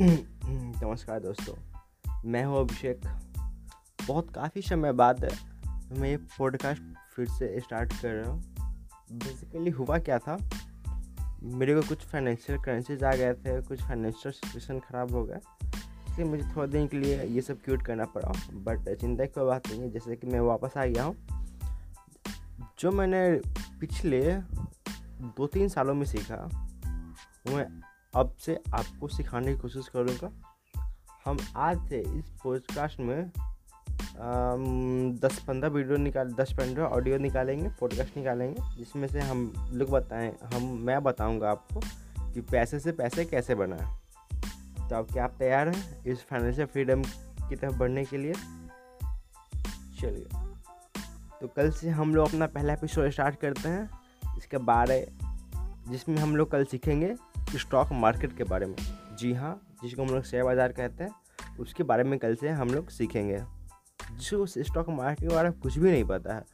नमस्कार दोस्तों, मैं हूँ अभिषेक। बहुत काफ़ी समय बाद मैं ये पॉडकास्ट फिर से स्टार्ट कर रहा हूँ। बेसिकली हुआ क्या था? मेरे को कुछ फाइनेंशियल क्राइसिस आ गए थे, कुछ फाइनेंशियल सिचुएशन ख़राब हो गया, इसलिए मुझे थोड़े दिन के लिए ये सब क्यूट करना पड़ा। बट चिंता की कोई बात नहीं है, जैसे कि मैं वापस आ गया हूँ। जो मैंने पिछले दो तीन सालों में सीखा मैं अब से आपको सिखाने की कोशिश करूँगा। हम आज से इस पॉडकास्ट में दस पंद्रह वीडियो निकाल, दस पंद्रह ऑडियो निकालेंगे पॉडकास्ट निकालेंगे, जिसमें से हम लोग बताएँ, हम, मैं बताऊँगा आपको कि पैसे से पैसे कैसे बनाएँ। तो अब क्या आप तैयार हैं इस फाइनेंशियल फ्रीडम की तरफ़ बढ़ने के लिए? चलिए। तो कल से हम लोग अपना पहला एपिसोड स्टार्ट करते हैं। इसके बारे, जिसमें हम लोग कल सीखेंगे। स्टॉक मार्केट के बारे में। जी हाँ जिसको हम लोग शेयर बाज़ार कहते हैं, उसके बारे में कल से हम लोग सीखेंगे। जो स्टॉक मार्केट के बारे में कुछ भी नहीं पता है।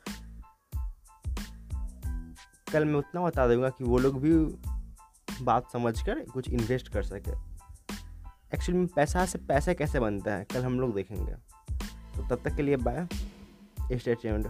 कल मैं उतना बता दूँगा कि वो लोग भी बात समझ कर कुछ इन्वेस्ट कर सके। एक्चुअली में पैसा से पैसा कैसे बनता है, कल हम लोग देखेंगे। तो तब तक के लिए बाय स्टे ट्यून्ड